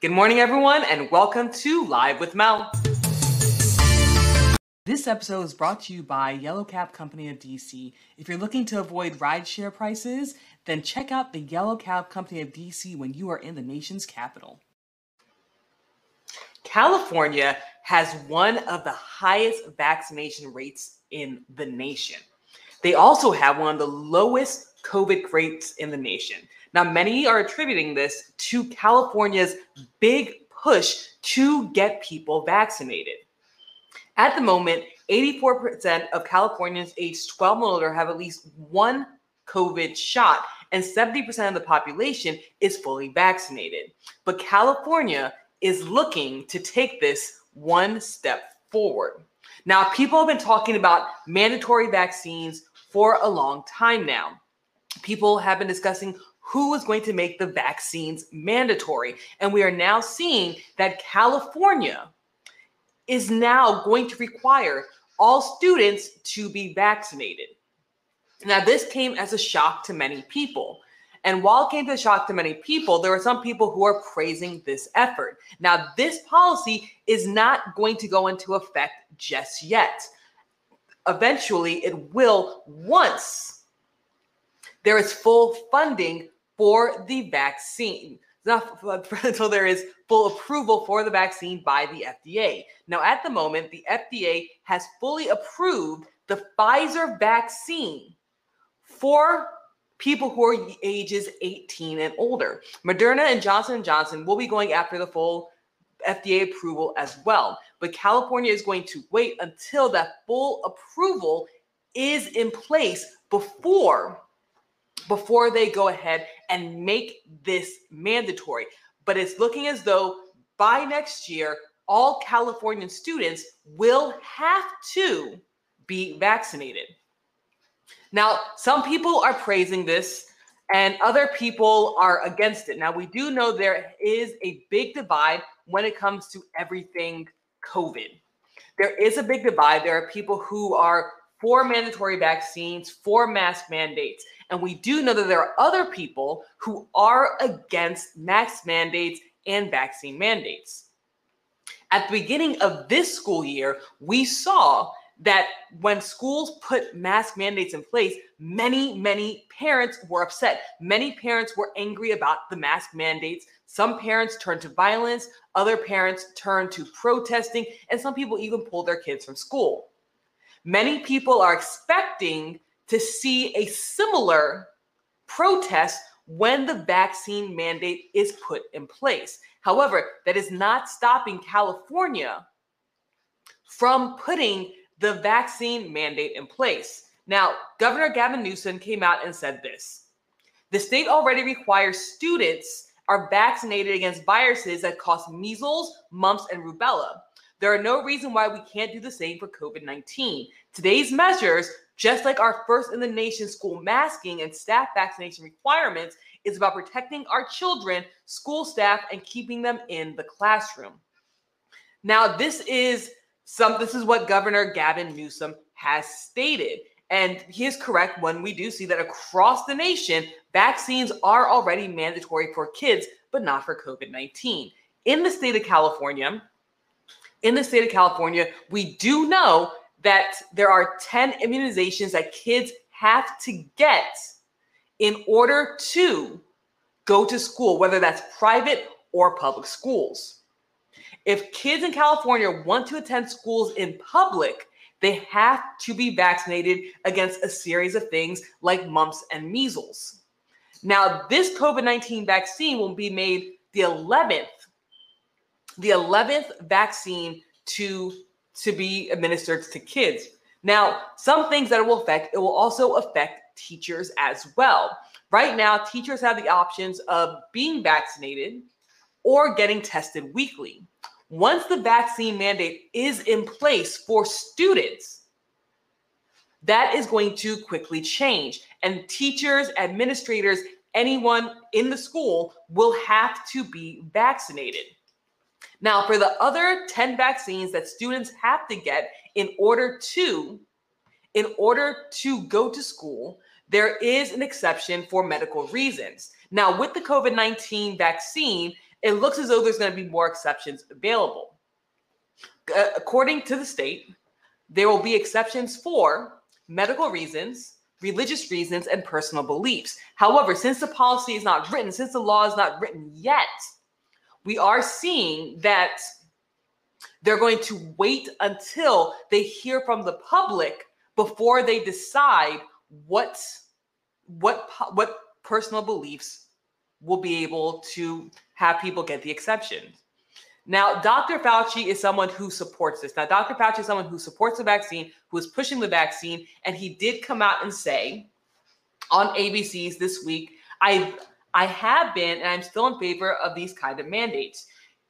Good morning, everyone, and welcome to Live with Mel. This episode is brought to you by Yellow Cab Company of DC. If you're looking to avoid rideshare prices, then check out the Yellow Cab Company of DC when you are in the nation's capital. California has one of the highest vaccination rates in the nation. They also have one of the lowest COVID rates in the nation. Now, many are attributing this to California's big push to get people vaccinated. At the moment, 84% of Californians aged 12 and older have at least one COVID shot, and 70% of the population is fully vaccinated. But California is looking to take this one step forward. Now, people have been talking about mandatory vaccines for a long time now. People have been discussing who is going to make the vaccines mandatory. And we are now seeing that California is now going to require all students to be vaccinated. Now, this came as a shock to many people. And while it came to a shock to many people, there are some people who are praising this effort. Now, this policy is not going to go into effect just yet. Eventually, it will once there is full funding for the vaccine until there is full approval for the vaccine by the FDA. Now, at the moment, the FDA has fully approved the Pfizer vaccine for people who are ages 18 and older. Moderna and Johnson & Johnson will be going after the full FDA approval as well. But California is going to wait until that full approval is in place before before they go ahead and make this mandatory. But it's looking as though by next year, all Californian students will have to be vaccinated. Now, some people are praising this and other people are against it. Now, we do know there is a big divide when it comes to everything COVID. There is a big divide. There are people who are for mandatory vaccines, for mask mandates. And we do know that there are other people who are against mask mandates and vaccine mandates. At the beginning of this school year, we saw that when schools put mask mandates in place, many, many parents were upset. Many parents were angry about the mask mandates. Some parents turned to violence, other parents turned to protesting, and some people even pulled their kids from school. Many people are expecting to see a similar protest when the vaccine mandate is put in place. However, that is not stopping California from putting the vaccine mandate in place. Now, Governor Gavin Newsom came out and said this The state already requires students are vaccinated against viruses that cause measles, mumps, and rubella. There are no reason why we can't do the same for COVID 19. Today's measures, just like our first in the nation school masking and staff vaccination requirements, is about protecting our children, school staff, and keeping them in the classroom. Now, this is some this is what Governor Gavin Newsom has stated. And he is correct when we do see that across the nation, vaccines are already mandatory for kids, but not for COVID 19. In the state of California, in the state of California, we do know that there are 10 immunizations that kids have to get in order to go to school, whether that's private or public schools. If kids in California want to attend schools in public, they have to be vaccinated against a series of things like mumps and measles. Now, this COVID 19 vaccine will be made the 11th the 11th vaccine to to be administered to kids. Now, some things that it will affect, it will also affect teachers as well. Right now, teachers have the options of being vaccinated or getting tested weekly. Once the vaccine mandate is in place for students, that is going to quickly change. And teachers, administrators, anyone in the school will have to be vaccinated. Now, for the other 10 vaccines that students have to get in order to in order to go to school, there is an exception for medical reasons. Now, with the COVID 19 vaccine, it looks as though there's going to be more exceptions available. According to the state, there will be exceptions for medical reasons, religious reasons, and personal beliefs. However, since the policy is not written, since the law is not written yet, we are seeing that they're going to wait until they hear from the public before they decide what what what personal beliefs will be able to have people get the exceptions. Now, Dr. Fauci is someone who supports this. Now, Dr. Fauci is someone who supports the vaccine, who is pushing the vaccine, and he did come out and say on ABC's this week, I I have been and I'm still in favor of these kind of mandates.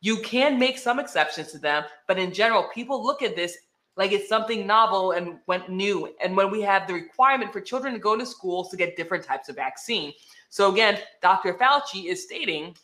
You can make some exceptions to them, but in general, people look at this like it's something novel and went new. And when we have the requirement for children to go to schools to get different types of vaccine. So again, Dr. Fauci is stating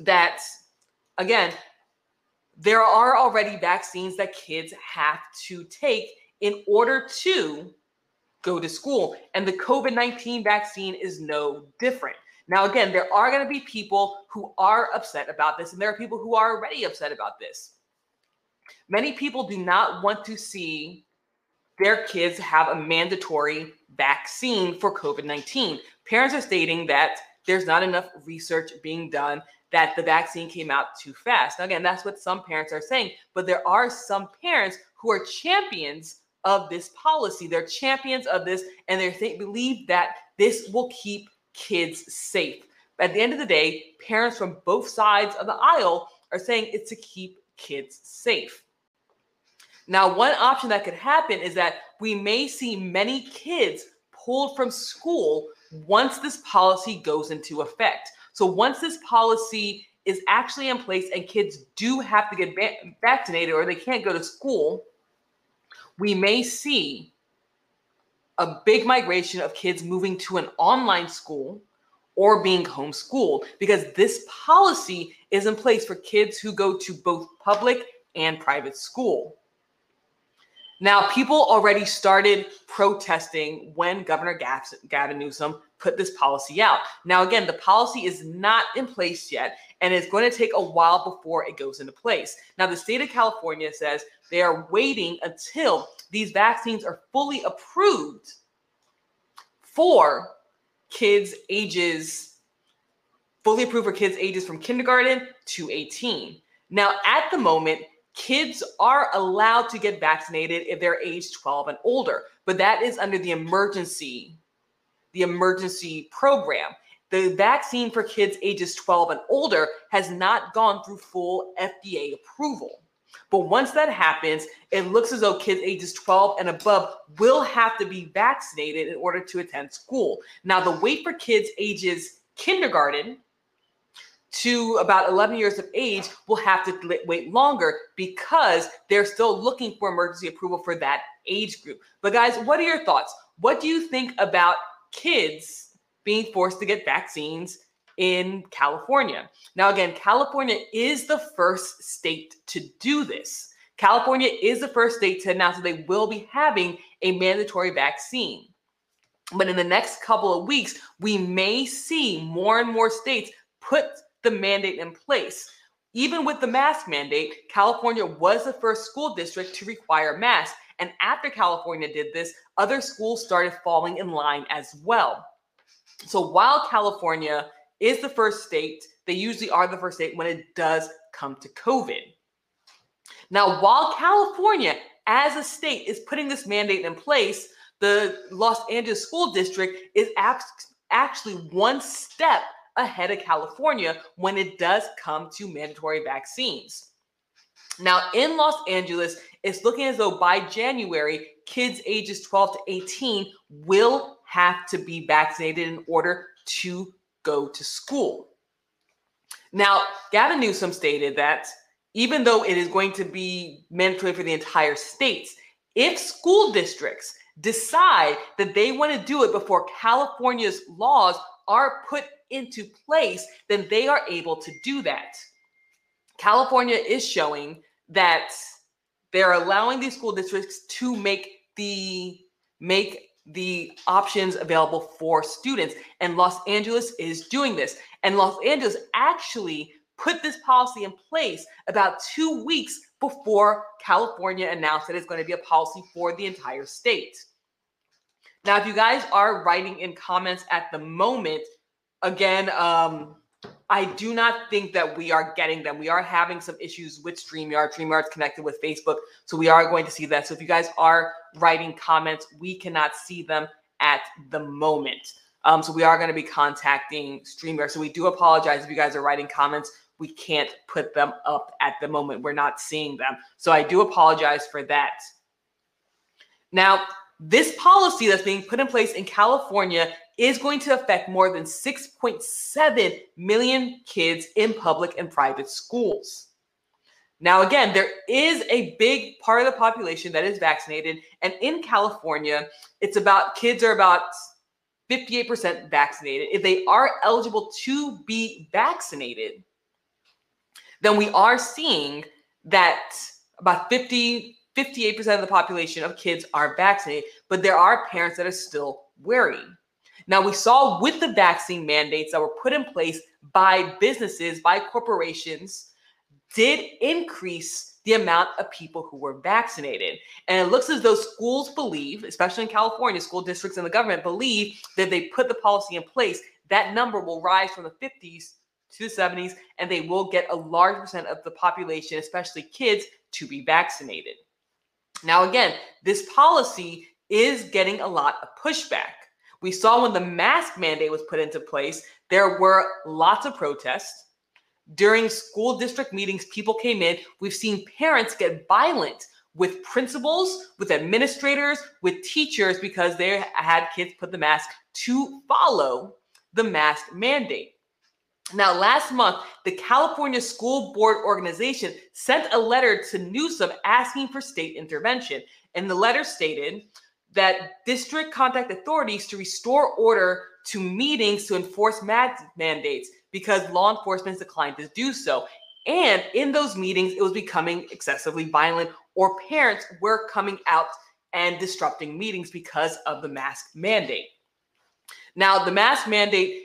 that again, there are already vaccines that kids have to take in order to go to school. And the COVID 19 vaccine is no different. Now, again, there are going to be people who are upset about this, and there are people who are already upset about this. Many people do not want to see their kids have a mandatory vaccine for COVID 19. Parents are stating that there's not enough research being done, that the vaccine came out too fast. Now, again, that's what some parents are saying, but there are some parents who are champions of this policy. They're champions of this, and they th- believe that this will keep kids safe. At the end of the day, parents from both sides of the aisle are saying it's to keep kids safe. Now, one option that could happen is that we may see many kids pulled from school once this policy goes into effect. So, once this policy is actually in place and kids do have to get va- vaccinated or they can't go to school, we may see a big migration of kids moving to an online school or being homeschooled because this policy is in place for kids who go to both public and private school. Now, people already started protesting when Governor Gavin Newsom put this policy out. Now, again, the policy is not in place yet, and it's going to take a while before it goes into place. Now, the state of California says they are waiting until these vaccines are fully approved for kids ages, fully approved for kids ages from kindergarten to 18. Now, at the moment, kids are allowed to get vaccinated if they're age 12 and older, but that is under the emergency the emergency program. The vaccine for kids ages 12 and older has not gone through full FDA approval. But once that happens, it looks as though kids ages 12 and above will have to be vaccinated in order to attend school. Now, the wait for kids ages kindergarten to about 11 years of age will have to wait longer because they're still looking for emergency approval for that age group. But, guys, what are your thoughts? What do you think about kids being forced to get vaccines in California. Now, again, California is the first state to do this. California is the first state to announce that they will be having a mandatory vaccine. But in the next couple of weeks, we may see more and more states put the mandate in place. Even with the mask mandate, California was the first school district to require masks. And after California did this, other schools started falling in line as well. So while California is the first state, they usually are the first state when it does come to COVID. Now, while California as a state is putting this mandate in place, the Los Angeles School District is actually one step ahead of California when it does come to mandatory vaccines. Now, in Los Angeles, it's looking as though by January, kids ages 12 to 18 will have to be vaccinated in order to go to school. Now, Gavin Newsom stated that even though it is going to be mandatory for the entire states, if school districts decide that they want to do it before California's laws are put into place, then they are able to do that. California is showing that they're allowing these school districts to make the make the options available for students and Los Angeles is doing this and Los Angeles actually put this policy in place about two weeks before California announced that it's going to be a policy for the entire state. Now, if you guys are writing in comments at the moment, again, um, I do not think that we are getting them. We are having some issues with StreamYard. StreamYard's connected with Facebook. So we are going to see that. So if you guys are writing comments, we cannot see them at the moment. Um, so we are going to be contacting StreamYard. So we do apologize if you guys are writing comments. We can't put them up at the moment. We're not seeing them. So I do apologize for that. Now, this policy that's being put in place in California is going to affect more than 6.7 million kids in public and private schools. Now, again, there is a big part of the population that is vaccinated. And in California, it's about kids are about 58% vaccinated. If they are eligible to be vaccinated, then we are seeing that about 50, 58% of the population of kids are vaccinated, but there are parents that are still wary. Now, we saw with the vaccine mandates that were put in place by businesses, by corporations, did increase the amount of people who were vaccinated. And it looks as though schools believe, especially in California, school districts and the government believe that they put the policy in place, that number will rise from the 50s to the 70s, and they will get a large percent of the population, especially kids, to be vaccinated. Now, again, this policy is getting a lot of pushback. We saw when the mask mandate was put into place, there were lots of protests. During school district meetings, people came in. We've seen parents get violent with principals, with administrators, with teachers because they had kids put the mask to follow the mask mandate. Now, last month, the California School Board Organization sent a letter to Newsom asking for state intervention. And the letter stated that district contact authorities to restore order to meetings to enforce mask mandates because law enforcement declined to do so. And in those meetings, it was becoming excessively violent, or parents were coming out and disrupting meetings because of the mask mandate. Now, the mask mandate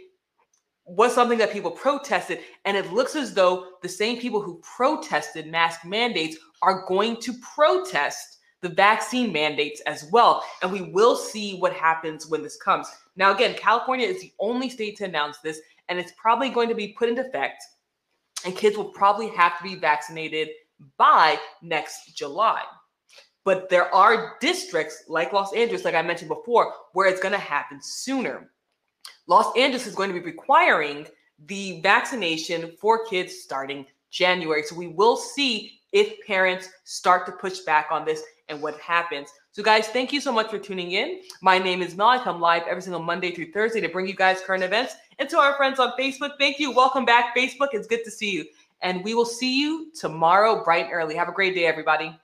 was something that people protested, and it looks as though the same people who protested mask mandates are going to protest the vaccine mandates as well. And we will see what happens when this comes. Now, again, California is the only state to announce this, and it's probably going to be put into effect, and kids will probably have to be vaccinated by next July. But there are districts like Los Angeles, like I mentioned before, where it's going to happen sooner. Los Angeles is going to be requiring the vaccination for kids starting January. So we will see if parents start to push back on this and what happens. So, guys, thank you so much for tuning in. My name is Mel. I come live every single Monday through Thursday to bring you guys current events. And to our friends on Facebook, thank you. Welcome back, Facebook. It's good to see you. And we will see you tomorrow, bright and early. Have a great day, everybody.